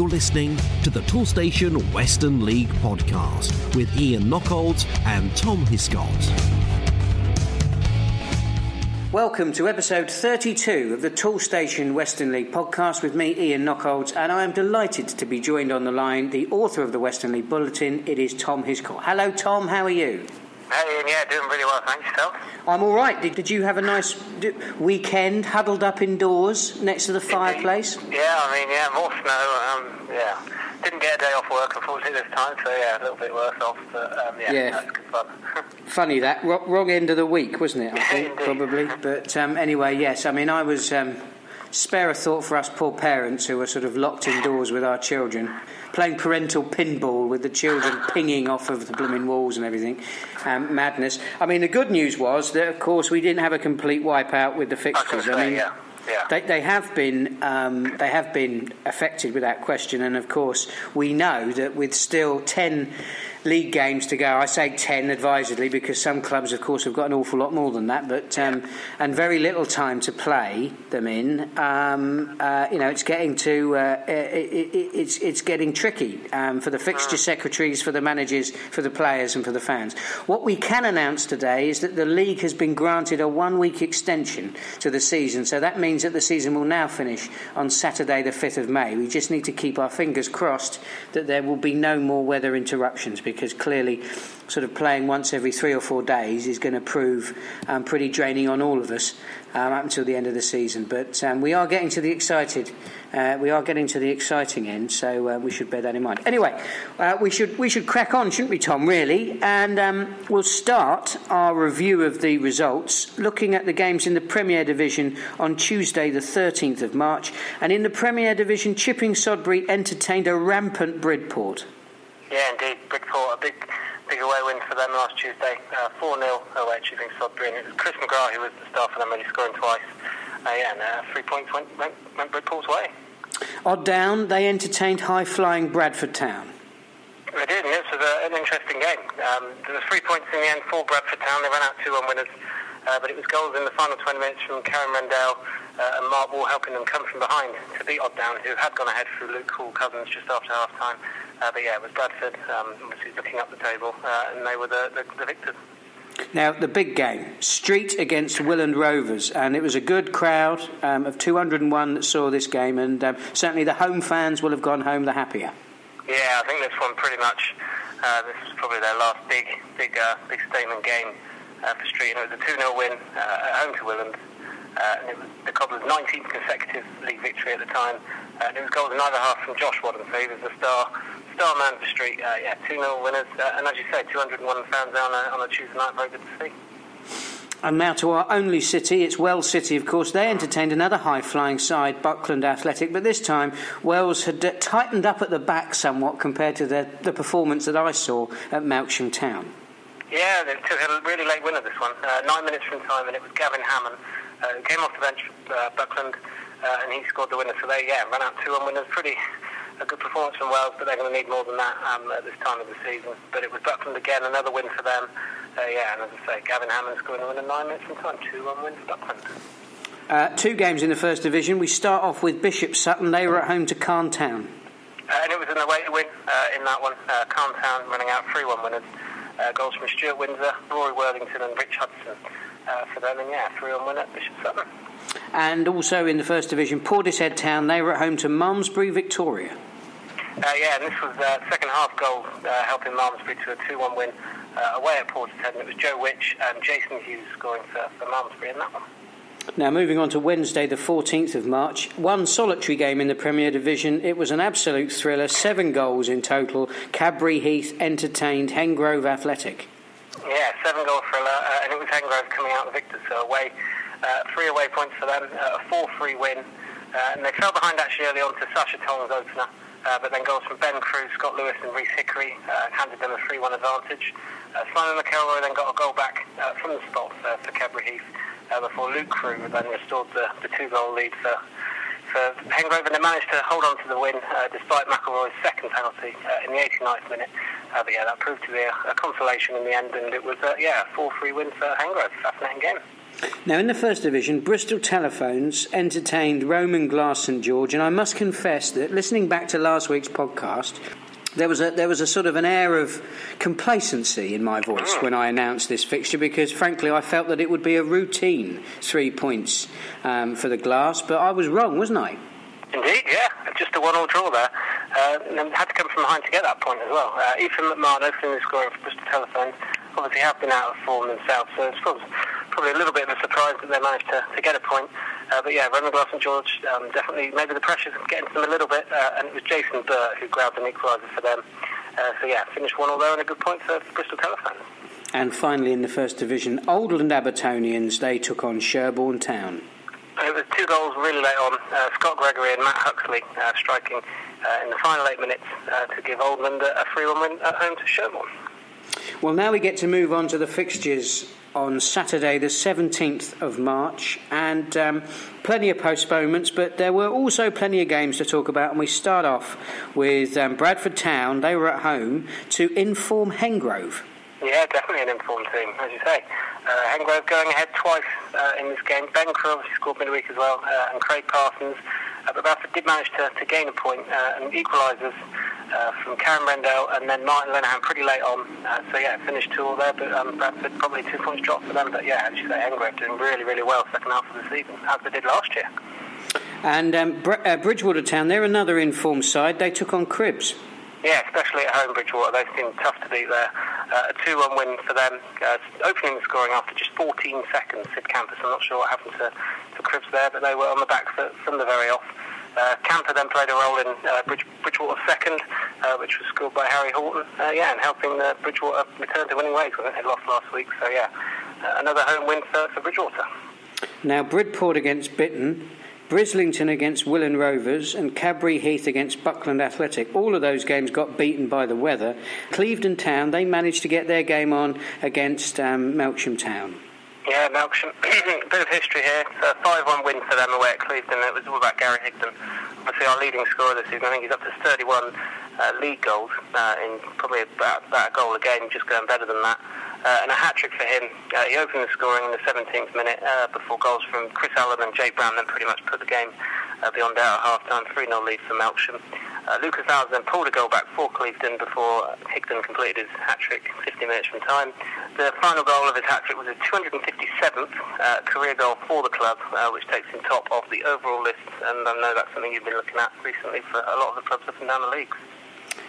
You're listening to the Toolstation Western League podcast with Ian Knockolds and Tom Hiscott. Welcome to episode 32 of the Toolstation Western League podcast with me, Ian Knockolds, and I am delighted to be joined on the line, the author of the Western League Bulletin. It is Tom Hiscott. Hello, Tom. How are you? Hey, Ian. Yeah, doing really well. Thanks, yourself. I'm all right. Did, did you have a nice d- weekend, huddled up indoors next to the fireplace? Yeah, I mean, yeah, more snow. Um, yeah. Didn't get a day off work, unfortunately, this time, so yeah, a little bit worse off, but um, yeah, Yeah. that's good fun. Funny that Ro- wrong end of the week, wasn't it? I think probably. But um, anyway, yes. I mean, I was um, spare a thought for us poor parents who were sort of locked indoors with our children, playing parental pinball with the children pinging off of the blooming walls and everything. Um, madness. I mean, the good news was that, of course, we didn't have a complete wipeout with the I fixtures. to I mean, yeah. Yeah. they, they have been um, they have been affected without question, and of course we know that with still ten league games to go, I say ten advisedly because some clubs, of course, have got an awful lot more than that, but um, and very little time to play them in. Um, uh, you know, it's getting to uh, it, it, it- it's it's getting tricky um, for the fixture secretaries, for the managers, for the players, and for the fans. What we can announce today is that the league has been granted a one-week extension to the season, so that means that the season will now finish on Saturday, the fifth of May. We just need to keep our fingers crossed that there will be no more weather interruptions, because clearly, sort of playing once every three or four days is going to prove um, pretty draining on all of us um, up until the end of the season. But um, we are getting to the excited, uh, we are getting to the exciting end, so uh, we should bear that in mind. Anyway, uh, we should we should crack on, shouldn't we, Tom? Really, and um, we'll start our review of the results looking at the games in the Premier Division on Tuesday, the 13th of March, and in the Premier Division, Chipping Sodbury entertained a rampant Bridport. Yeah, indeed. Bridport, a big, big away win for them last Tuesday. Uh, 4 0 away at Chipping Sodbury. And it was Chris McGrath who was the star for them, really scoring twice. Uh, yeah, and uh, three points went, went, went way. Odd down, they entertained high flying Bradford Town. They did, and this was a, an interesting game. Um, there was three points in the end for Bradford Town. They ran out 2 1 winners. Uh, but it was goals in the final 20 minutes from Karen Rendell uh, and Mark Wall helping them come from behind to beat Odd Down, who had gone ahead through Luke Hall Cousins just after half time. Uh, but yeah, it was Bradford, um, obviously looking up the table, uh, and they were the, the, the victors. Now, the big game, Street against Willand Rovers, and it was a good crowd um, of 201 that saw this game, and um, certainly the home fans will have gone home the happier. Yeah, I think this one pretty much. Uh, this was probably their last big, big, uh, big statement game uh, for Street. And it was a 2 0 win uh, at home to Willand. Uh, and it was the Cobblers' 19th consecutive league victory at the time. Uh, and it was goals in either half from Josh Wadden, so he was the star, star man for Street. Uh, yeah, 2 0 winners. Uh, and as you say, 201 fans on a, on a Tuesday night, very good to see. And now to our only city, it's Wells City, of course. They entertained another high flying side, Buckland Athletic, but this time Wells had uh, tightened up at the back somewhat compared to the, the performance that I saw at Melksham Town. Yeah, they took a really late winner this one. Uh, nine minutes from time, and it was Gavin Hammond uh, who came off the bench for uh, Buckland, uh, and he scored the winner. So they, yeah, ran out two on winners. Pretty a good performance from Wells, but they're going to need more than that um, at this time of the season. But it was Buckland again, another win for them. Uh, yeah, and as I say, Gavin Hammond scoring win winner nine minutes from time, two on win for Buckland. Uh, two games in the First Division. We start off with Bishop Sutton. They were at home to Calne Town. Uh, and it was an away win uh, in that one. Uh, Calne Town running out 3 1 winners. Uh, goals from Stuart Windsor, Rory Worthington, and Rich Hudson uh, for them. And yeah, 3 1 win at Bishop Sutton. And also in the First Division, Portishead Town. They were at home to Malmesbury Victoria. Uh, yeah, and this was uh, second half goal uh, helping Malmesbury to a 2 1 win uh, away at Portishead. And it was Joe Witch and Jason Hughes scoring for, for Malmesbury in that one. Now, moving on to Wednesday, the 14th of March, one solitary game in the Premier Division. It was an absolute thriller, seven goals in total. Cadbury Heath entertained Hengrove Athletic. Yeah, seven goal thriller, uh, and it was Hengrove coming out the victor. So away, uh, three away points for them, uh, a 4 3 win. Uh, and they fell behind actually early on to Sasha Tong's opener. Uh, but then goals from Ben Crew, Scott Lewis, and Reese Hickory uh, handed them a 3 1 advantage. Uh, Simon McElroy then got a goal back uh, from the spot for Cadbury Heath uh, before Luke Crew then restored the, the two goal lead for, for Hengrove. And they managed to hold on to the win despite McElroy's second penalty in the 89th minute. But yeah, that proved to be a, a consolation in the end, and it was yeah a 4 3 win for Hengrove. Fascinating game. Now, in the First Division, Bristol Telephones entertained Roman Glass St George, and I must confess that listening back to last week's podcast, there was a there was a sort of an air of complacency in my voice when I announced this fixture because, frankly, I felt that it would be a routine three points um, for the Glass, but I was wrong, wasn't I? Indeed, yeah, just a one-all draw there. Uh, had to come from behind to get that point as well. Uh, Ethan McMahon opening the scoring for Bristol Telephones obviously have been out of form themselves, so it's probably, probably a little bit of a surprise that they managed to, to get a point. Uh, but yeah, Roman Glass St George um, definitely maybe the pressure's getting to them a little bit, uh, and it was Jason Burr who grabbed an equaliser for them. Uh, so yeah, finished one all there and a good point for, for Bristol Telephones. And finally, in the First Division, Oldland Abertonians they took on Sherborne Town. It was two goals really late on. Uh, Scott Gregory and Matt Huxley uh, striking uh, in the final eight minutes uh, to give Oldland a 3 1 win at home to Sherborne. Well, now we get to move on to the fixtures on Saturday, the 17th of March, and um, plenty of postponements, but there were also plenty of games to talk about. And we start off with um, Bradford Town, they were at home to inform Hengrove. Yeah, definitely an informed team, as you say. Uh, Hengrove going ahead twice uh, in this game. Ben Crowe obviously scored midweek as well, uh, and Craig Parsons. Uh, but Bradford did manage to, to gain a point uh, and equalisers uh, from Karen Rendell and then Martin Lenahan pretty late on. Uh, so yeah, finished two all there, but um, Bradford probably two points dropped for them. But yeah, as you say, Hengrove doing really, really well second half of the season, as they did last year. And um, Br- Bridgwater Town, they're another informed side. They took on Cribbs. Yeah, especially at home, Bridgwater. They seem tough to beat there. Uh, a 2 1 win for them. Uh, opening the scoring after just 14 seconds, Sid Campus. I'm not sure what happened to, to Cribbs there, but they were on the back foot from the very off. Uh, Camper then played a role in uh, Bridge, Bridgwater's second, uh, which was scored by Harry Horton. Uh, yeah, and helping Bridgwater return to winning ways. I think they lost last week, so yeah, uh, another home win for, for Bridgwater. Now, Bridport against Bitton, Brislington against Willand Rovers, and Cadbury Heath against Buckland Athletic. All of those games got beaten by the weather. Clevedon Town, they managed to get their game on against um, Melksham Town. Yeah, Melksham. bit of history here. It's a 5-1 win for them away at Clevedon. It was all about Gary Higdon. Obviously our leading scorer this season. I think he's up to 31 uh, league goals uh, in probably about, about a goal a game, just going better than that. Uh, and a hat-trick for him. Uh, he opened the scoring in the 17th minute uh, before goals from Chris Allen and Jay Brown then pretty much put the game uh, beyond doubt at half-time. 3-0 lead for Melksham. Uh, Lucas Allen then pulled a goal back for Clevedon before Higdon completed his hat-trick 50 minutes from time. The final goal of his hat-trick was his 257th uh, career goal for the club, which takes him top of the overall list. And I know that's something you've been looking at recently for a lot of the clubs up and down the leagues.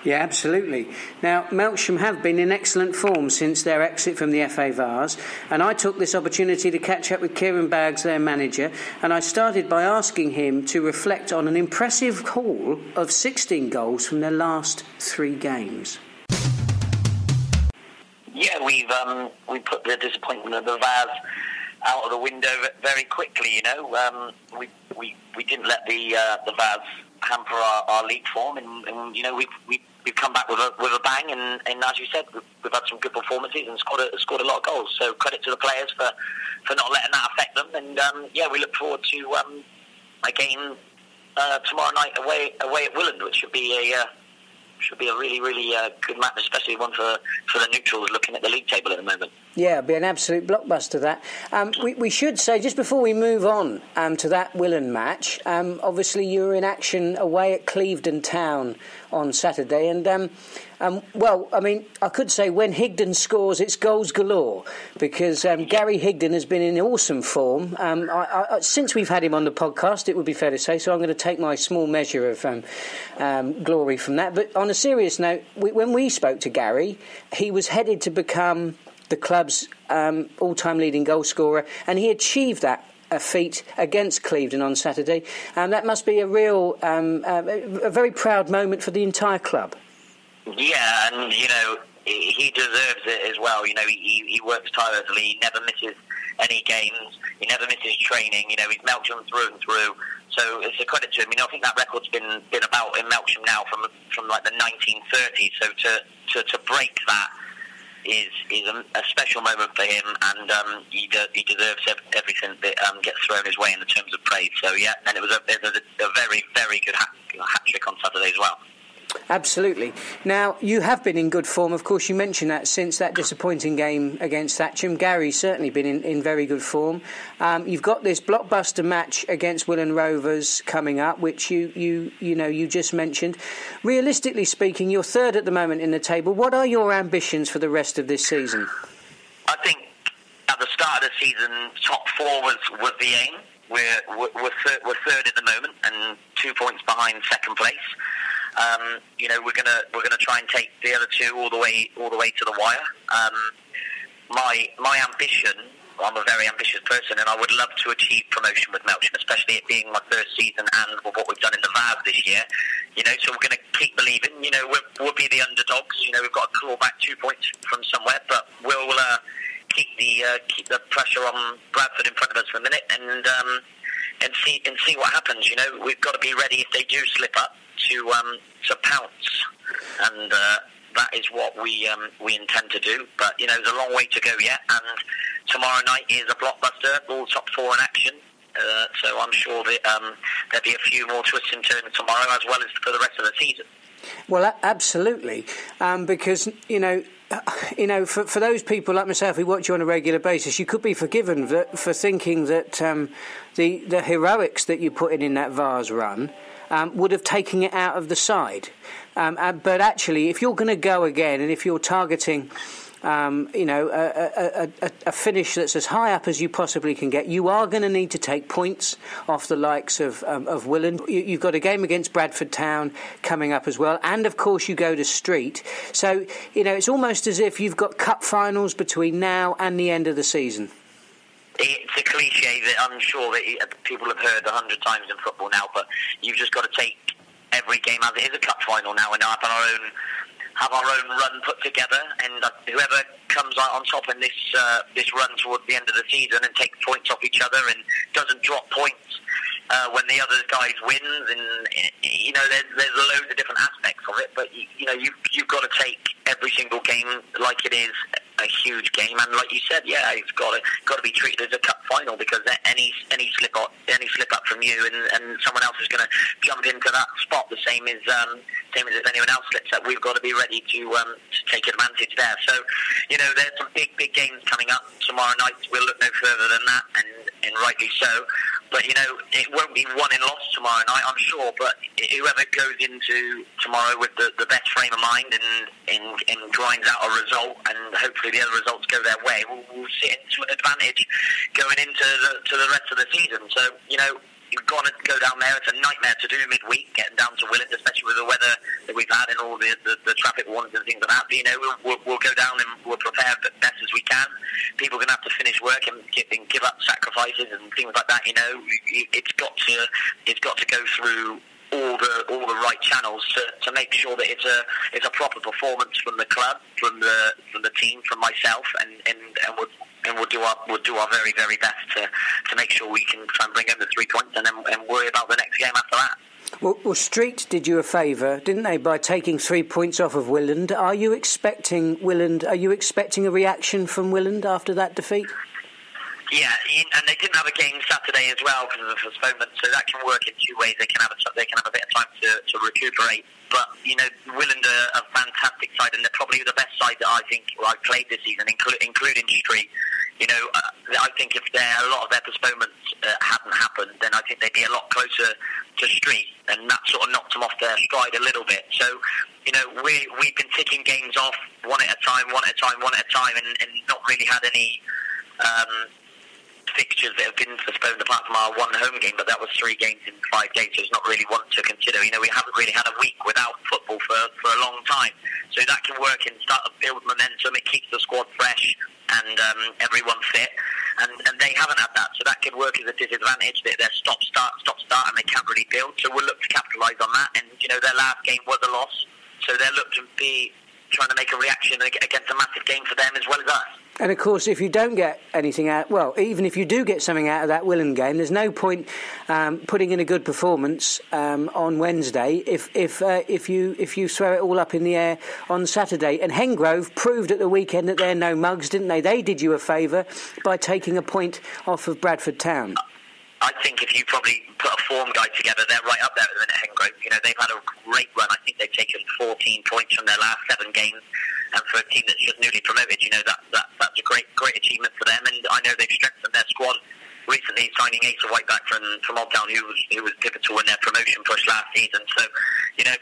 Yeah, absolutely. Now, Melksham have been in excellent form since their exit from the FA Vase, and I took this opportunity to catch up with Kieran Baggs, their manager, and I started by asking him to reflect on an impressive haul of 16 goals from their last three games. Yeah, we've um, we put the disappointment of the Vase out of the window very quickly. You know, um, we we we didn't let the uh, the Vase hamper our, our league form, and, and you know we we we've come back with a with a bang, and, and as you said, we've, we've had some good performances and scored a, scored a lot of goals. So credit to the players for, for not letting that affect them, and um, yeah, we look forward to um, a game uh, tomorrow night away away at Willand, which should be a uh, should be a really really uh, good match, especially one for for the neutrals looking at the league table at the moment. Yeah, it'll be an absolute blockbuster. That um, we, we should say just before we move on um, to that Willand match. Um, obviously, you were in action away at Clevedon Town on Saturday, and um, um, well, I mean, I could say when Higdon scores, it's goals galore because um, Gary Higdon has been in awesome form. I, I, since we've had him on the podcast, it would be fair to say. So I'm going to take my small measure of glory from that. But on a serious note, we, when we spoke to Gary, he was headed to become the club's um, all-time leading goal scorer, and he achieved that a feat against Clevedon on Saturday. Um, that must be a real, um, uh, a very proud moment for the entire club. Yeah, and you know he deserves it as well. You know he, he works tirelessly. He never misses any games. He never misses training. You know he's Melksham through and through. So it's a credit to him. You know I think that record's been been about in Melksham now from from like the 1930s. So to to, to break that is is a, a, special moment for him, and um, he, de- he deserves everything that um, gets thrown his way in the terms of praise. So yeah, and it was a, it was a, a very very good hat, hat trick on Saturday as well. Absolutely. Now, you have been in good form. Of course, you mentioned that since that disappointing game against Thatcham. Gary's certainly been in, in very good form. Um, you've got this blockbuster match against Willand Rovers coming up, which you, you, you, know, you just mentioned. Realistically speaking, you're third at the moment in the table. What are your ambitions for the rest of this season? I think at the start of the season, top four was, was the aim. We're, we're, we're third at the moment and two points behind second place. Um, you know, we're gonna we're gonna try and take the other two all the way all the way to the wire. Um, my my ambition. I'm a very ambitious person, and I would love to achieve promotion with Melton, especially it being my first season and what we've done in the Vase this year. You know, so we're going to keep believing. You know, we'll, we'll be the underdogs. You know, we've got to claw back two points from somewhere, but we'll uh, keep the uh, keep the pressure on Bradford in front of us for a minute, and um, and see and see what happens. You know, we've got to be ready if they do slip up to um, to pounce, and uh, that is what we um, we intend to do. But you know, there's a long way to go yet, and tomorrow night is a blockbuster, all top four in action. Uh, so I'm sure that um, there'll be a few more twists and turns tomorrow, as well as for the rest of the season. Well, absolutely, um, because you know, you know, for, for those people like myself who watch you on a regular basis, you could be forgiven for, for thinking that um, the the heroics that you put in in that Vase run um, would have taken it out of the side. Um, uh, but actually, if you're going to go again, and if you're targeting um, you know, a, a, a, a, finish that's as high up as you possibly can get. You are going to need to take points off the likes of um, of. You, have got a game against Bradford Town coming up as well, and of course you go to Street. So you know, it's almost as if you've got cup finals between now and the end of the season it's a cliche that I'm sure that people have heard a hundred times in football now, but you've just got to take every game as it is a cup final now and have our own have our own run put together, and uh, whoever comes out on top in this uh, this run towards the end of the season and takes points off each other and doesn't drop points uh, when the other guys wins, and you know there's there's loads of different aspects of it, but you, you know you you've got to take every single game like it is a huge game, and like you said, yeah, it's got to got to be treated as a cup final because any any slip up any slip up from you, and, and someone else is going to jump into that spot the same as um, same as if anyone else slips up. We've got to be ready to um, to take advantage there. So, you know, there's some big big games coming up tomorrow night. We'll look no further than that, and and rightly so. But you know, it won't be won and lost tomorrow night, I'm sure. But whoever goes into tomorrow with the, the best frame of mind and, and and grinds out a result, and hopefully the other results go their way, will will sit into an advantage going into the to the rest of the season. So you know, you've got to go down there. It's a nightmare to do midweek, getting down to Willand, especially with the weather that we've had and all the, the, the traffic warnings and things like that. But, you know, we'll, we'll, we'll go down and we'll prepare the best as we can. People are going to have to finish work and and give up sacrifices and things like that. You know, it's got to it's got to go through all the all the right channels to, to make sure that it's a it's a proper performance from the club, from the from the team, from myself, and and, and we'll and we'll do our we'll do our very very best to, to make sure we can try and bring home the three points and then and worry about the next game after that. Well, well Street did you a favour, didn't they, by taking three points off of Willand? Are you expecting Willand? Are you expecting a reaction from Willand after that defeat? Yeah, and they didn't have a game Saturday as well because of the postponement, so that can work in two ways. They can have a, they can have a bit of time to, to recuperate. But you know, Willand are a fantastic side, and they're probably the best side that I think I've played this season, including Street. You know, uh, I think if there, a lot of their postponements uh, hadn't happened, then I think they'd be a lot closer to Street, and that sort of knocked them off their stride a little bit. So, you know, we we've been ticking games off one at a time, one at a time, one at a time, and, and not really had any. Um, fixtures that have been postponed apart from our one home game, but that was three games in five days, so it's not really one to consider. You know, we haven't really had a week without football for, for a long time. So that can work and start to build momentum. It keeps the squad fresh and um, everyone fit. And, and they haven't had that, so that could work as a disadvantage. They're stop start stop start, and they can't really build. So we'll look to capitalise on that. And you know, their last game was a loss, so they'll look to be trying to make a reaction against a massive game for them as well as us. And of course, if you don't get anything out, well, even if you do get something out of that Willand game, there's no point um, putting in a good performance um, on Wednesday if if uh, if you if you throw it all up in the air on Saturday. And Hengrove proved at the weekend that they're no mugs, didn't they? They did you a favour by taking a point off of Bradford Town. I think if you probably put a form guide together, they're right up there at the minute, Hengrove. You know, they've had a great run. I think they've taken 14 points from their last seven games. And for a team that's just newly promoted, you know, that, that that's a great great achievement for them. And I know they've strengthened their squad recently, signing Asa Whiteback from, from Odd Down, who was, who was pivotal in their promotion push last season. So, you know,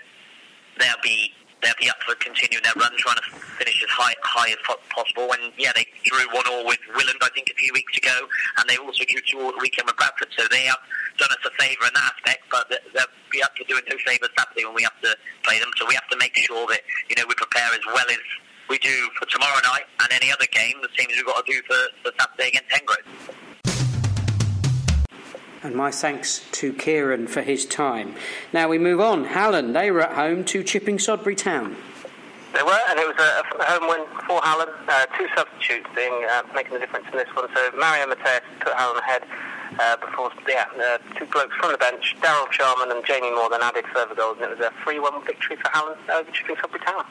they'll be they'll be up for continuing their run, trying to finish as high high as possible. And yeah, they drew one all with Willand, I think, a few weeks ago, and they also drew two all the weekend with Bradford. So they have done us a favour in that aspect, but they'll be up to doing no favours Saturday when we have to play them. So we have to make sure that you know we prepare as well as we do for tomorrow night and any other game, the same as we've got to do for, for Saturday against Hengrove. And my thanks to Kieran for his time. Now we move on. Hallen, they were at home to Chipping Sodbury Town. They were, and it was a, home win for Hallen. Uh, two substitutes being uh, making the difference in this one. So Mario Mateus put Hallen ahead uh, before, yeah, uh, two blokes from the bench, Daryl Charman and Jamie Moore, then added further goals, and it was a 3-1 victory for Hallen over Chipping Sodbury Town.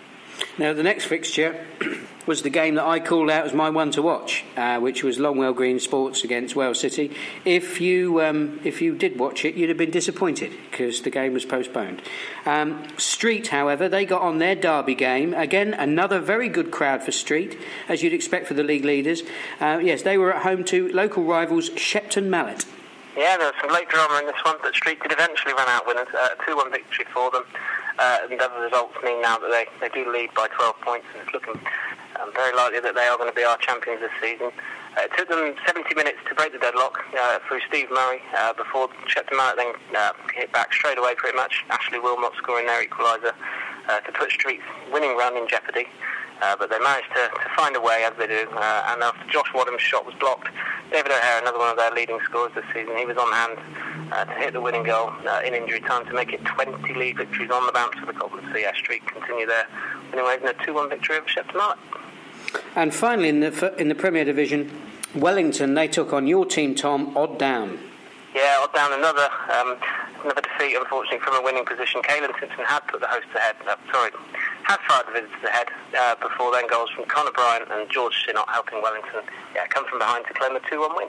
Now, the next fixture was the game that I called out as my one to watch, uh, which was Longwell Green Sports against Wells City. If you um, if you did watch it, you'd have been disappointed because the game was postponed. Um, Street, however, they got on their derby game again. Another very good crowd for Street, as you'd expect for the league leaders. Uh, yes, they were at home to local rivals Shepton Mallet. Yeah, there was some late drama in this one, but Street did eventually run out winners. A uh, 2 1 victory for them. Uh, and other results mean now that they, they do lead by 12 points, and it's looking um, very likely that they are going to be our champions this season. Uh, it took them 70 minutes to break the deadlock uh, through Steve Murray uh, before Shepton Mallet then uh, hit back straight away pretty much. Ashley Wilmot scoring their equaliser uh, to put Street's winning run in jeopardy. Uh, but they managed to, to find a way, as they do. Uh, and after Josh Wadham's shot was blocked, David O'Hare, another one of their leading scorers this season, he was on hand uh, to hit the winning goal uh, in injury time to make it 20 league victories on the bounce for the Cobblers. So yeah, Street continue their winning ways in a 2-1 victory over Shepton Mallet. And finally, in the in the Premier Division, Wellington they took on your team, Tom, odd down. Yeah, odd down another um, another defeat, unfortunately, from a winning position. Caelan Simpson had put the hosts ahead. Uh, sorry, had fired the visitors ahead uh, before then goals from Connor Bryant and George Sinnott helping Wellington yeah, come from behind to claim a 2-1 win.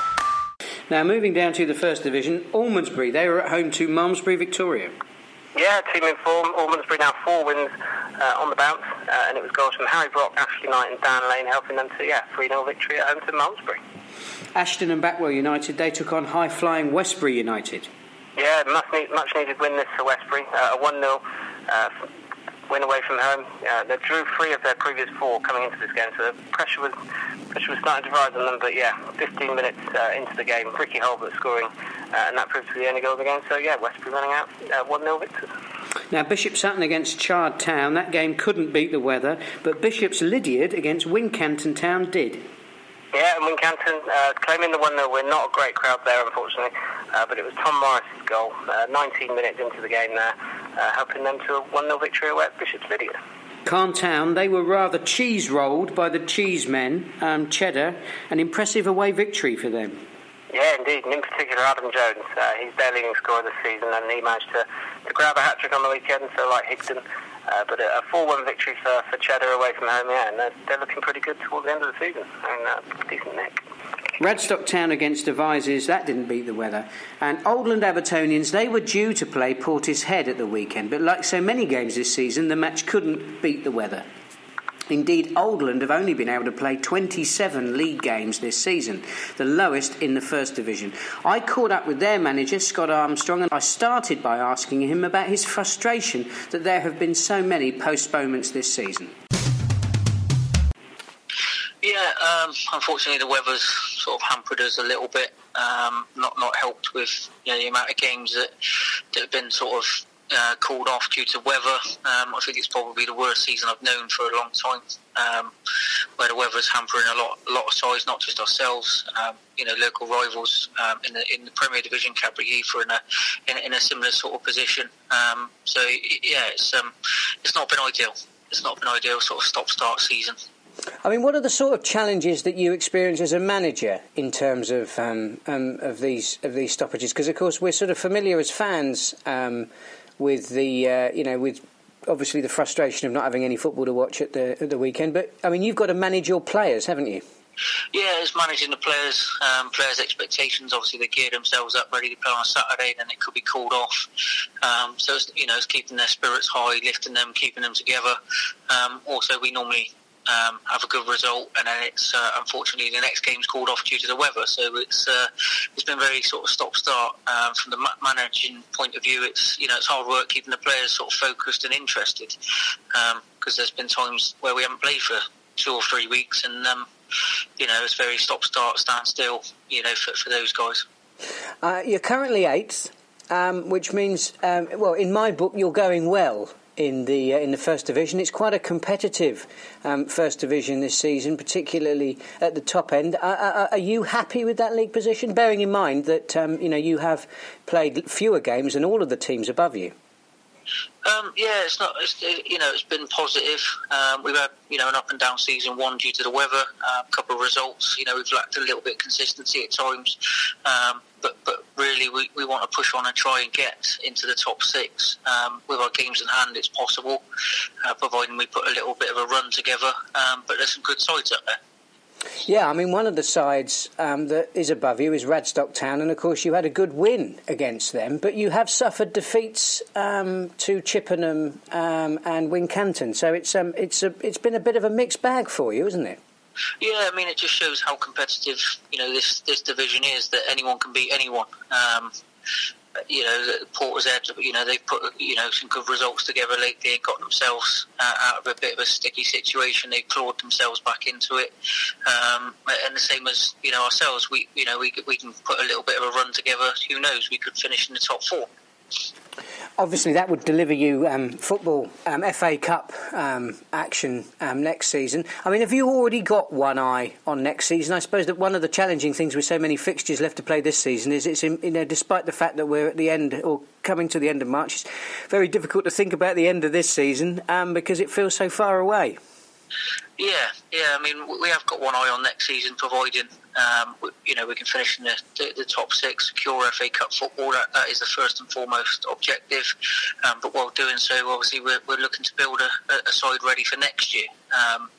Now, moving down to the First Division, Almondsbury, they were at home to Malmesbury Victoria. Yeah, team in form. Almondsbury now four wins uh, on the bounce, uh, and it was goals from Harry Brock, Ashley Knight, and Dan Lane helping them to yeah 3 0 victory at home to Malmesbury. Ashton and Backwell United they took on high flying Westbury United. Yeah, much, need, much needed win this for Westbury. Uh, a 1 0 uh, win away from home. Uh, they drew three of their previous four coming into this game, so the pressure was pressure was starting to rise on them. But yeah, 15 minutes uh, into the game, Ricky Holbert scoring, uh, and that proved to be the only goal of the game. So yeah, Westbury running out uh, 1 0 victors. Now, Bishop Sutton against Chard Town, that game couldn't beat the weather, but Bishop's Lydiard against Wincanton Town did. Yeah, and Wincanton uh, claiming the 1 0 win. Not a great crowd there, unfortunately, uh, but it was Tom Morris's goal, uh, 19 minutes into the game there, uh, helping them to a 1 0 victory away at Bishop's Lydiard. Calne Town, they were rather cheese rolled by the cheese men, um, Cheddar, an impressive away victory for them. Yeah, indeed, and in particular Adam Jones. Uh, he's their leading scorer this season, and he managed to, to grab a hat trick on the weekend, so like Higdon. Uh, but a 4 1 victory for, for Cheddar away from home, yeah, and they're, they're looking pretty good towards the end of the season, and uh, decent nick. Radstock Town against Devizes, that didn't beat the weather. And Oldland Abertonians, they were due to play Portishead at the weekend, but like so many games this season, the match couldn't beat the weather. Indeed, Oldland have only been able to play 27 league games this season, the lowest in the First Division. I caught up with their manager, Scott Armstrong, and I started by asking him about his frustration that there have been so many postponements this season. Yeah, um, unfortunately, the weather's sort of hampered us a little bit. Um, not not helped with you know, the amount of games that that have been sort of uh, called off due to weather. Um, I think it's probably the worst season I've known for a long time, um, where the weather's hampering a lot, a lot of sides, not just ourselves. Um, you know, local rivals um, in the in the Premier Division, Heath, are in a in, in, a similar sort of position. So yeah, it's it's not been ideal. It's not been ideal sort of stop-start season. I mean, what are the sort of challenges that you experience as a manager in terms of um, um, of these of these stoppages? Because of course we're sort of familiar as fans um, with the uh, you know with obviously the frustration of not having any football to watch at the at the weekend. But I mean, you've got to manage your players, haven't you? Yeah, it's managing the players, um, players' expectations. Obviously, they gear themselves up ready to play on a Saturday, then it could be called off. Um, so it's, you know, it's keeping their spirits high, lifting them, keeping them together. Um, also, we normally um, have a good result, and then it's uh, unfortunately the next game's called off due to the weather. So it's uh, it's been very sort of stop start um, from the managing point of view. It's you know it's hard work keeping the players sort of focused and interested because um, there's been times where we haven't played for two or three weeks, and um, you know it's very stop start stand still. You know for, for those guys. Uh, you're currently eighth, um, which means um, well in my book you're going well in the uh, in the first division. It's quite a competitive um, first division this season, particularly at the top end. Uh, uh, are you happy with that league position? Bearing in mind that um, you know you have played fewer games than all of the teams above you. Um, yeah, it's not. It's, you know, it's been positive. Um, we've had you know an up and down season one due to the weather. Uh, a couple of results. You know, we've lacked a little bit of consistency at times. Um, but but really, we, we want to push on and try and get into the top six. Um, with our games in hand, it's possible, uh, providing we put a little bit of a run together. Um, but there's some good sides up there. Yeah, I mean, one of the sides um, that is above you is Radstock Town, and of course, you had a good win against them, but you have suffered defeats um, to Chippenham um, and Wincanton. So it's um, it's a, it's been a bit of a mixed bag for you, isn't it? Yeah, I mean, it just shows how competitive you know this this division is. That anyone can beat anyone. You know, Portishead, you know, they've put, you know, some good results together lately and got themselves uh, out of a bit of a sticky situation. They've clawed themselves back into it. Um, and the same as, you know, ourselves, we, you know, we, we can put a little bit of a run together. Who knows? We could finish in the top four obviously that would deliver you um, football um, FA Cup um, action um, next season. I mean, have you already got one eye on next season? I suppose that one of the challenging things with so many fixtures left to play this season is it's in, you know despite the fact that we're at the end or coming to the end of March, it's very difficult to think about the end of this season um, because it feels so far away. Yeah, yeah. I mean, we have got one eye on next season, providing um, you know we can finish in the, the, the, top six, secure FA Cup football. That, that is the first and foremost objective. Um, but while doing so, obviously we're, we're looking to build a, a side ready for next year. Um,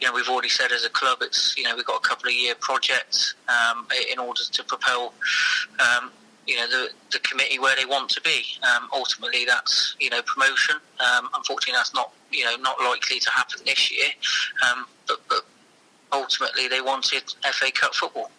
you know, we've already said as a club, it's you know we've got a couple of year projects um, in order to propel um, you know the, the committee where they want to be. Um, ultimately, that's you know promotion. Um, unfortunately, that's not you know not likely to happen this year. Um, but, but ultimately, they wanted FA Cup football.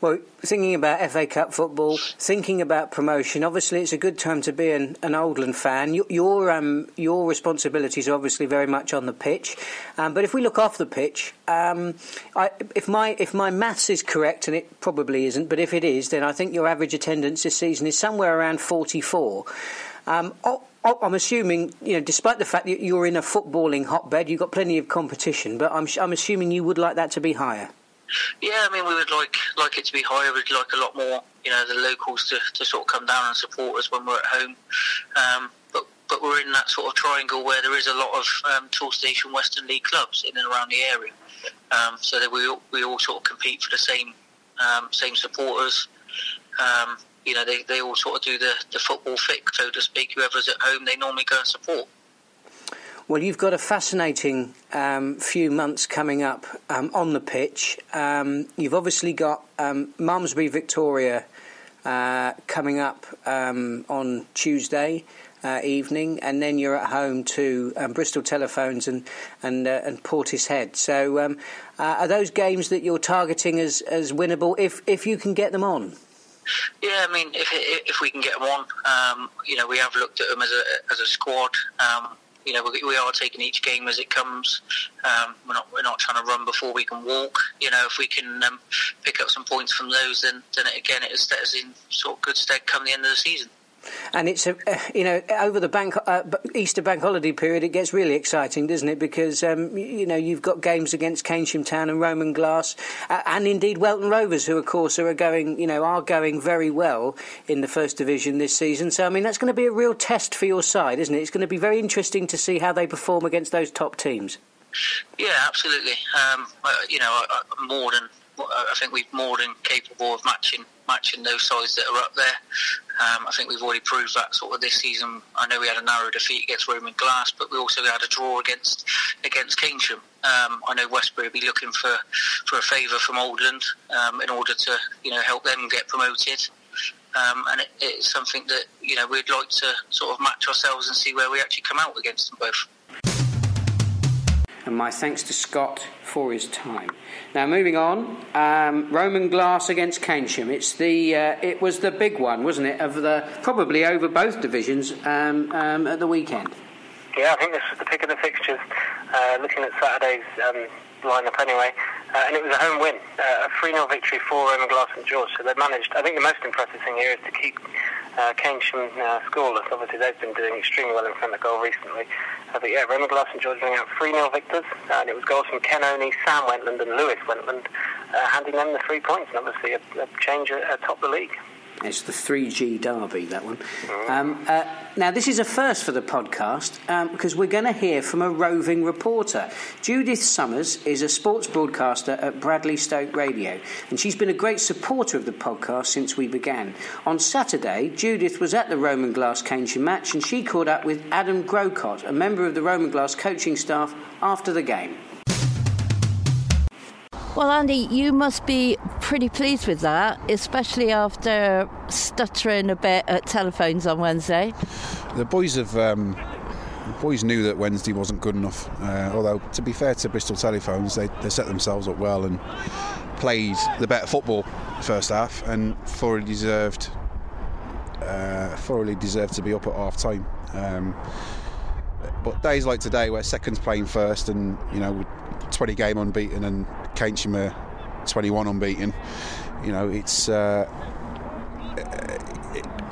Well, thinking about FA Cup football, thinking about promotion, obviously it's a good time to be an, an Oldland fan. Your your, um, your responsibilities are obviously very much on the pitch, um, but if we look off the pitch, um, I, if my if my maths is correct, and it probably isn't, but if it is, then I think your average attendance this season is somewhere around forty four. Um, I'm assuming, you know, despite the fact that you're in a footballing hotbed, you've got plenty of competition, but I'm, I'm assuming you would like that to be higher. Yeah, I mean, we would like like it to be higher. We'd like a lot more, you know, the locals to, to sort of come down and support us when we're at home. Um, but but we're in that sort of triangle where there is a lot of um, Toolstation Western League clubs in and around the area. Um, so that we all, we all sort of compete for the same um, same supporters. You know, they, they all sort of do the, the football fix, so to speak. Whoever's at home, they normally go and support. Well, you've got a fascinating um, few months coming up um, on the pitch. Um, you've obviously got um, Malmesbury Victoria uh, coming up um, on Tuesday. Uh, evening, and then you're at home to um, Bristol Telephones and and uh, and Portishead. So, uh, are those games that you're targeting as as winnable if if you can get them on? Yeah, I mean, if if we can get them on, um, you know, we have looked at them as a as a squad. Um, you know, we, we, are taking each game as it comes. Um, we're not we're not trying to run before we can walk. You know, if we can um, pick up some points from those, then then it, again it has set us in sort of good stead come the end of the season. And it's a uh, you know over the bank uh, Easter bank holiday period, it gets really exciting, doesn't it? Because um, you know you've got games against Keynsham Town and Roman Glass, uh, and indeed Welton Rovers, who of course are going you know are going very well in the first division this season. So I mean that's going to be a real test for your side, isn't it? It's going to be very interesting to see how they perform against those top teams. Yeah, absolutely. Um, you know, I, I, more than I think we're more than capable of matching matching those sides that are up there. Um, I think we've already proved that sort of this season. I know we had a narrow defeat against Roman Glass, but we also had a draw against against Keynsham. Um, I know Westbury will be looking for, for a favour from Oldland um, in order to you know help them get promoted. Um, and it, it's something that you know we'd like to sort of match ourselves and see where we actually come out against them both. And my thanks to Scott for his time. Now, moving on, um, Roman Glass against Keynsham. It's the uh, it was the big one, wasn't it? Of the probably over both divisions um, um, at the weekend. Yeah, I think this was the pick of the fixtures. Uh, looking at Saturday's um, lineup anyway, uh, and it was a home win, uh, a 3 0 victory for Roman Glass and George. So they managed. I think the most impressive thing here is to keep uh, Keynsham uh, scoreless. Obviously, they've been doing extremely well in front of goal recently. Uh, but yeah, Roman Glass and George out 3 0 victors, and it was goals from Ken Oney, Sam Wentland, and Lewis Wentland, uh, handing them the three points, and obviously a, a change atop the league. It's the 3G Derby, that one. Um, uh, now, this is a first for the podcast um, because we're going to hear from a roving reporter. Judith Summers is a sports broadcaster at Bradley Stoke Radio, and she's been a great supporter of the podcast since we began. On Saturday, Judith was at the Roman Glass Keynsham match, and she caught up with Adam Grocott, a member of the Roman Glass coaching staff, after the game. Well, Andy, you must be pretty pleased with that, especially after stuttering a bit at telephones on Wednesday. The boys have. Um, boys knew that Wednesday wasn't good enough. Uh, although, to be fair to Bristol Telephones, they, they set themselves up well and played the better football first half and thoroughly deserved uh, thoroughly deserved to be up at half time. Um, but days like today, where seconds playing first, and you know, 20 game unbeaten, and Keynsham are 21 unbeaten. You know, it's uh,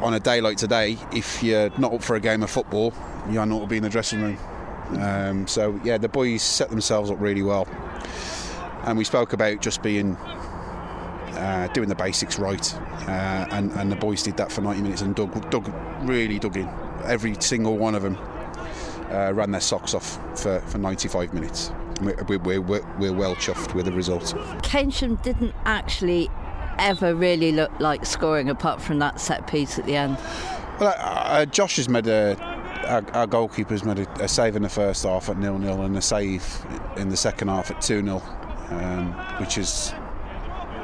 on a day like today. If you're not up for a game of football, you are not to be in the dressing room. Um, so yeah, the boys set themselves up really well, and we spoke about just being. Uh, doing the basics right, uh, and, and the boys did that for 90 minutes, and Doug, Doug really dug in. Every single one of them uh, ran their socks off for, for 95 minutes. We're, we're, we're, we're well chuffed with the result. Keynsham didn't actually ever really look like scoring apart from that set piece at the end. Well, uh, Josh has made a. Our, our goalkeeper's made a, a, save in the first half at nil nil and a save in the second half at 2 0, um, which has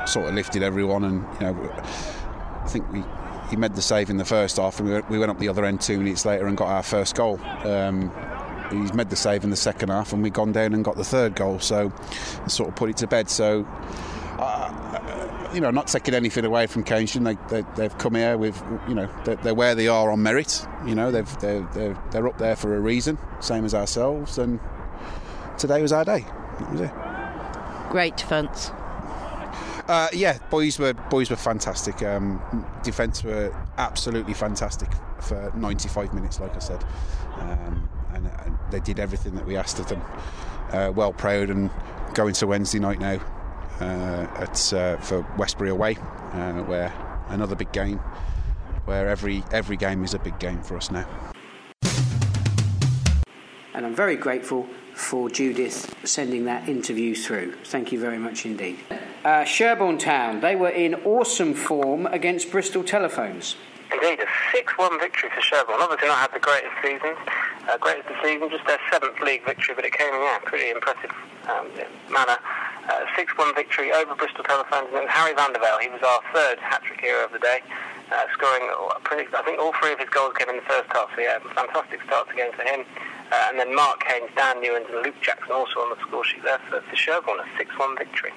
sort of lifted everyone. And, you know, I think we he made the save in the first half, and we went up the other end two minutes later and got our first goal. Um, he's made the save in the second half, and we've gone down and got the third goal. So, sort of put it to bed. So, uh, you know, not taking anything away from Keynsham. They, they, have come here with, you know, they're, they're, where they are on merit. You know, they've, they're, they're, they're up there for a reason, same as ourselves. And today was our day. That was it. Great defence. Uh, yeah, boys were boys were fantastic. Um, defence were absolutely fantastic for 95 minutes, like I said, um, and, and, they did everything that we asked of them. Uh, well proud and going to Wednesday night now uh, at uh, for Westbury away, uh, where another big game, where every every game is a big game for us now. And I'm very grateful for Judith sending that interview through. Thank you very much indeed. Uh, Sherborne Town, they were in awesome form against Bristol Telephones. Indeed, a 6 1 victory for Sherborne. Obviously, not had the greatest season, uh, greatest of the season, just their seventh league victory, but it came in yeah, pretty impressive um, manner. Uh, 6 1 victory over Bristol Telephones. And Harry Vandervelde, he was our third hat trick hero of the day, uh, scoring, I think all three of his goals came in the first half. So, yeah, fantastic start to for him. Uh, and then Mark Haynes, Dan Newens, and Luke Jackson also on the score sheet there for, for Sherborne, a 6 1 victory.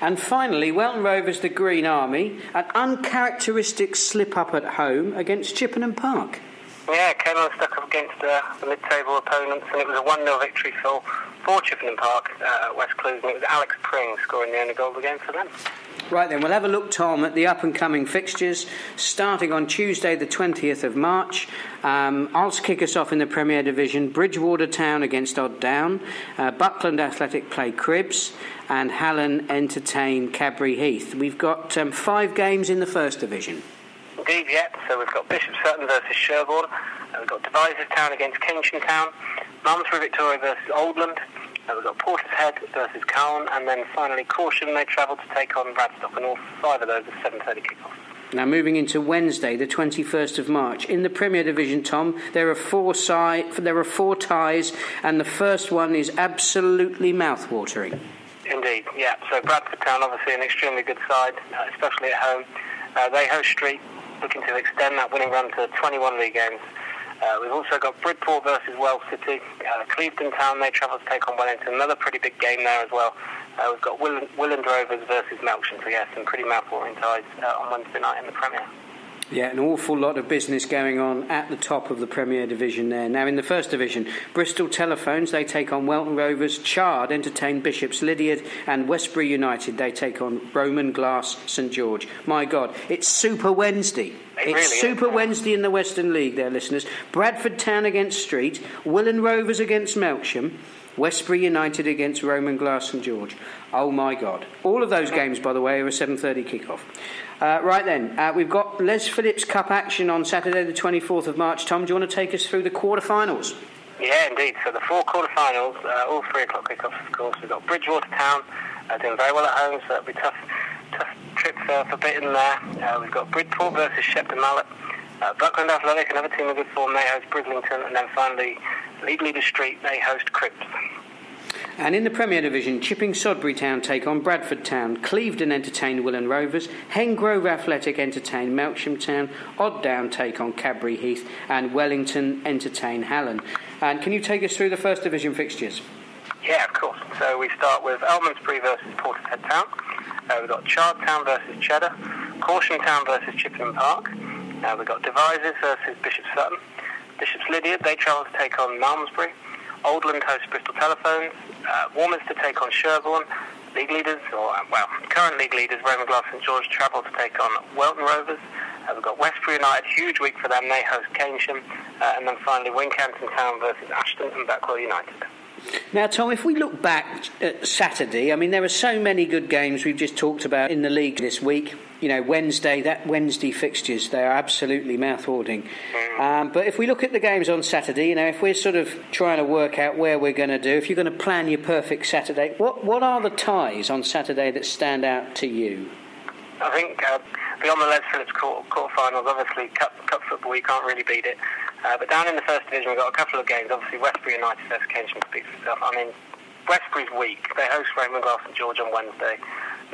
And finally, Welton Rovers, the Green Army, an uncharacteristic slip up at home against Chippenham Park. Yeah, came on stuck up against uh, the mid-table opponents, and it was a 1-0 victory for, for Chippenham Park uh, at West Clewes, and it was Alex Pring scoring the only goal of the game for them. Right then, we'll have a look, Tom, at the up and coming fixtures starting on Tuesday, the 20th of March. Um, I'll kick us off in the Premier Division. Bridgwater Town against Odd Down, uh, Buckland Athletic play Cribbs, and Hallen entertain Cadbury Heath. We've got um, five games in the First Division. Indeed, yet, So we've got Bishop Sutton versus Sherborne. Uh, we've got Devizes Town against Keynsham Town. Malmesbury Victoria versus Oldland. Uh, we've got Portishead versus Cowan, And then finally Corsham, they travel to take on Radstock. And all five of those are 7.30 kickoff. Now, moving into Wednesday, the 21st of March. In the Premier Division, Tom, there are four, si- there are four ties, and the first one is absolutely mouth-watering. Indeed, yeah. So Bradford Town, obviously an extremely good side, uh, especially at home. Uh, they host Street, looking to extend that winning run to 21 league games. Uh, we've also got Bridport versus Wells City. Uh, Clevedon Town, they travel to take on Wellington. Another pretty big game there as well. Uh, we've got Willand, Willand Rovers versus Melksham. So, yeah, some pretty mouth-watering ties uh, on Wednesday night in the Premier. Yeah, an awful lot of business going on at the top of the Premier Division there. Now, in the First Division, Bristol Telephones, they take on Welton Rovers, Chard entertain Bishops Lydeard and Westbury United, they take on Roman Glass St George. My God, it's Super Wednesday. It it's really is, Super yeah. Wednesday in the Western League there, listeners. Bradford Town against Street, Willand Rovers against Melksham, Westbury United against Roman Glass and George. Oh my God! All of those games, by the way, are a 7:30 kickoff. Uh, right then, uh, we've got Les Phillips Cup action on Saturday, the 24th of March. Tom, do you want to take us through the quarter-finals? Yeah, indeed. So the four quarter-finals, uh, all three o'clock kickoffs, of course. We've got Bridgwater Town uh, doing very well at home, so it'll be tough, tough trip for, for Bitton there. Uh, we've got Bridport versus Shepton Mallet. Uh, Buckland Athletic, another team in good form, they host Brislington, and then finally League Leader Street, they host Cribbs. And in the Premier Division, Chipping Sodbury Town take on Bradford Town, Clevedon entertain Willand Rovers, Hengrove Athletic entertain Melksham Town, Odd Down take on Cadbury Heath, and Wellington entertain Hallen. And can you take us through the First Division fixtures? Yeah, of course. So we start with Almondsbury versus Portishead Town. Uh, we've got Chard Town versus Cheddar, Corsham Town versus Chippenham Park. Uh, we've got Devizes versus Bishop Sutton. Bishop's Lydeard, they travel to take on Malmesbury. Oldland hosts Bristol Telephones. Uh, Warminster take on Sherborne. League leaders, or uh, well, current league leaders, Roman Glass and George travel to take on Welton Rovers. Uh, we've got Westbury United, huge week for them. They host Keynsham. Uh, and then finally Wincanton Town versus Ashton and Backwell United. Now, Tom, if we look back at Saturday, I mean, there are so many good games we've just talked about in the league this week. You know, Wednesday, that Wednesday fixtures, they are absolutely mouth-watering. Um, but if we look at the games on Saturday, you know, if we're sort of trying to work out where we're going to do, if you're going to plan your perfect Saturday, what, what are the ties on Saturday that stand out to you? I think uh, beyond the Les Phillips quarter, quarterfinals, obviously cup, cup football, you can't really beat it. Uh, but down in the first division, we've got a couple of games. Obviously, Westbury United versus speaks for itself. I mean, Westbury's week. They host Roman Glass and George on Wednesday,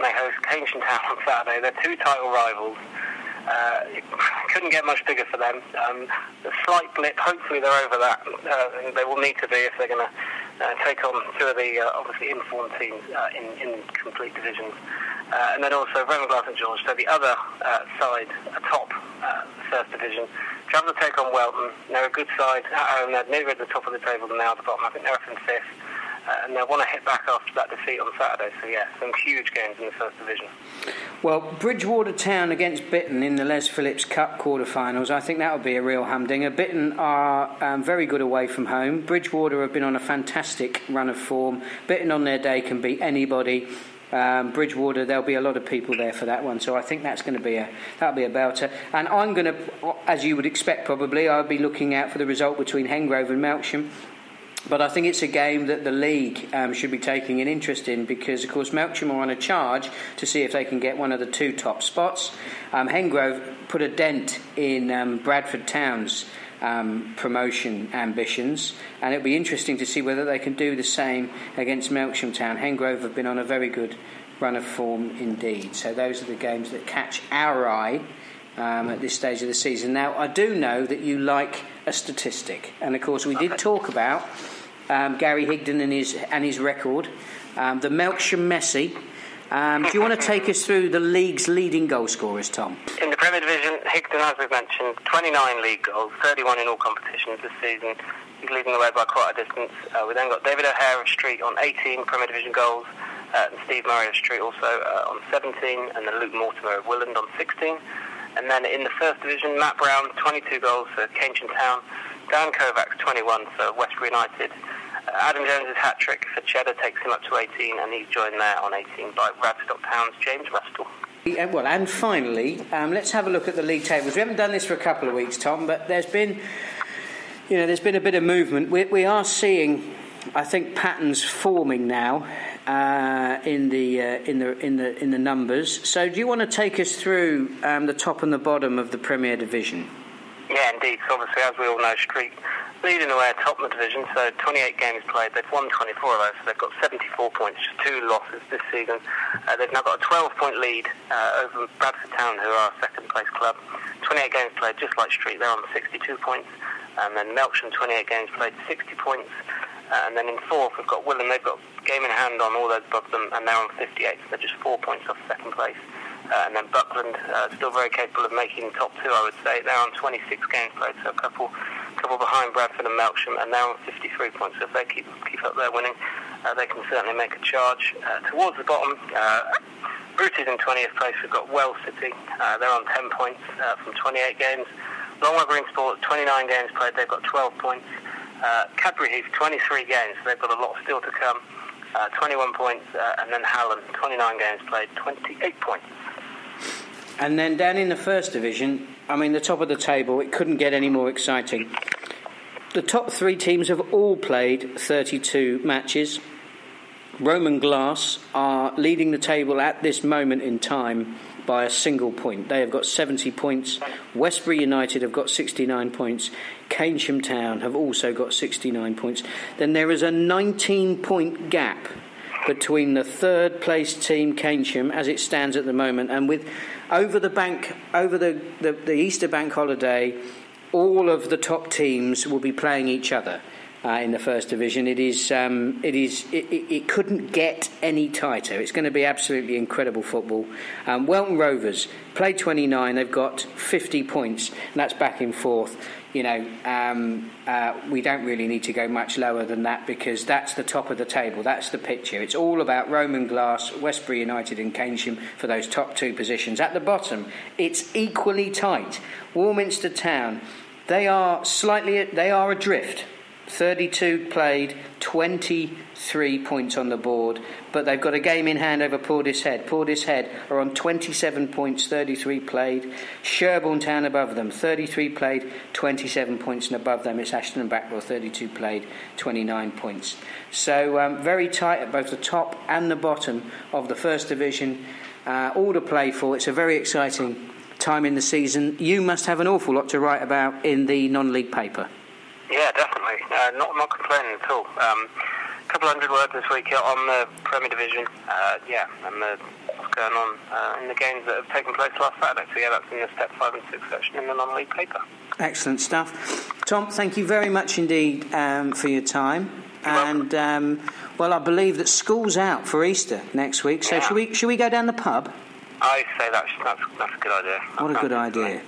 they host Keynsham Town on Saturday. They're two title rivals. Uh, couldn't get much bigger for them. Um, a slight blip. Hopefully, they're over that. Uh, they will need to be if they're going to uh, take on two of the uh, obviously informed teams uh, in, in complete divisions. Uh, and then also Roman Glass and George, so the other side, atop first division, travel to take on Welton. They're a good side at home. They're nearer at the top of the table than they are at the bottom. I think they're up in fifth. Uh, and they want to hit back after that defeat on Saturday. So, yeah, some huge games in the first division. Well, Bridgwater Town against Bitton in the Les Phillips Cup quarter-finals. I think that would be a real humdinger. Bitton are um, very good away from home. Bridgwater have been on a fantastic run of form. Bitton on their day can beat anybody. Um, Bridgwater, there'll be a lot of people there for that one, so I think that's going to be a that'll be a belter. And I'm going to, as you would expect, probably I'll be looking out for the result between Hengrove and Melksham. But I think it's a game that the league um, should be taking an interest in because, of course, Melksham are on a charge to see if they can get one of the two top spots. Um, Hengrove put a dent in um, Bradford Town's um, promotion ambitions, and it'll be interesting to see whether they can do the same against Melksham Town. Hengrove have been on a very good run of form indeed. So those are the games that catch our eye. Um, at this stage of the season. Now, I do know that you like a statistic, and of course, we did talk about um, Gary Higdon and his and his record, um, the Melksham Messi. Um, do you want to take us through the league's leading goal scorers, Tom? In the Premier Division, Higdon, as we've mentioned, 29 league goals, 31 in all competitions this season. He's leading the way by quite a distance. Uh, we then got David O'Hare of Street on 18 Premier Division goals. uh, and Steve Murray of Street also uh, on 17, and then Luke Mortimer of Willand on 16. And then in the first division, Matt Brown, 22 goals for Keynsham Town. Dan Kovacs, 21 for Westbury United. Adam Jones's hat trick for Cheddar takes him up to 18, and he's joined there on 18 by Radstock Town's James Rustle. Well, and finally, um, let's have a look at the league tables. We haven't done this for a couple of weeks, Tom, but there's been, you know, there's been a bit of movement. We, we are seeing, I think, patterns forming now uh, in the uh, in the in the in the numbers. So, do you want to take us through um, the top and the bottom of the Premier Division? Yeah, indeed. So obviously, as we all know, Street leading the way at top of the division. So 28 games played. They've won 24 of those. So they've got 74 points, just two losses this season. Uh, they've now got a 12-point lead uh, over Bradford Town, who are second-place club. 28 games played, just like Street. They're on 62 points. And then Melksham, 28 games played, 60 points. Uh, and then in fourth, we've got Willand. They've got game in hand on all those above them, and they're on 58. So they're just four points off second place. Uh, and then Buckland, uh, still very capable of making top two, I would say. They're on 26 games played, so a couple couple behind Bradford and Melksham, and they're on 53 points. So if they keep keep up their winning, uh, they can certainly make a charge. Uh, towards the bottom, uh, Root is in 20th place. We've got Wells City. Uh, they're on 10 points from 28 games. Longwell Green Sport, 29 games played. They've got 12 points. Uh, Cadbury Heath, 23 games. They've got a lot still to come. Uh, 21 points, uh, and then Hallen, 29 games played, 28 points. And then down in the first division, I mean, the top of the table, it couldn't get any more exciting. The top three teams have all played 32 matches. Roman Glass are leading the table at this moment in time by a single point. They have got 70 points. Westbury United have got 69 points. Keynsham Town have also got 69 points. Then there is a 19 point gap between the third place team Keynsham as it stands at the moment and with over the bank over the, the, the Easter bank holiday all of the top teams will be playing each other uh, in the first division. It is, um, it is, it, it, it couldn't get any tighter. It's going to be absolutely incredible football. Um, Welton Rovers played 29. They've got 50 points, and that's back and forth. You know, um, uh, we don't really need to go much lower than that because that's the top of the table. That's the picture. It's all about Roman Glass, Westbury United, and Keynsham for those top two positions. At the bottom, it's equally tight. Warminster Town, they are slightly, they are adrift. 32 played, 23 points on the board, but they've got a game in hand over Portishead. Portishead are on 27 points, 33 played. Sherborne Town above them, 33 played, 27 points, and above them it's Ashton and Backwell, 32 played, 29 points. So um, very tight at both the top and the bottom of the first division. Uh, all to play for. It's a very exciting time in the season. You must have an awful lot to write about in the non-league paper. Yeah, definitely. Uh, not not complaining at all. Um, a couple hundred words this week on the Premier Division. Uh, yeah, and the, what's going on uh, in the games that have taken place last Saturday. So yeah, that's in the step five and six section in the non-league paper. Excellent stuff. Tom, thank you very much indeed um, for your time. and um, well, I believe that school's out for Easter next week. So Yeah. should we should we go down the pub? I say that's that's, that's a good idea. What a good idea.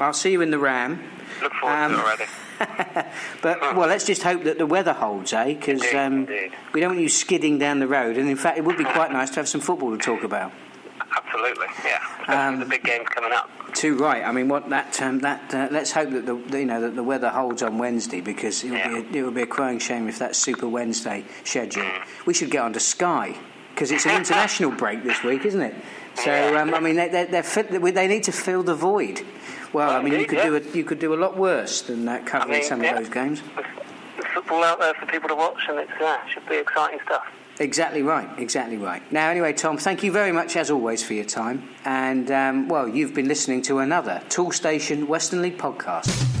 I'll see you in the Ram. Look forward Um, to it already. But well, let's just hope that the weather holds, eh? Because um, we don't want you skidding down the road. And in fact, it would be quite nice to have some football to talk about. Absolutely, yeah. Um, the big games coming up. Too right. I mean, what that um, that uh, let's hope that the you know that the weather holds on Wednesday because it would Yeah. be a, it would be a crying shame if that Super Wednesday schedule. We should get onto Sky because it's an international break this week, isn't it? So um, I mean, they they they're fit, they need to fill the void. Well, I mean, you could yeah. do it. You could do a lot worse than that covering mean, some yeah. of those games. There's football out there for people to watch, and it's yeah, should be exciting stuff. Exactly right, exactly right. Now, anyway, Tom, thank you very much as always for your time. And, um, well, you've been listening to another Toolstation Western League podcast.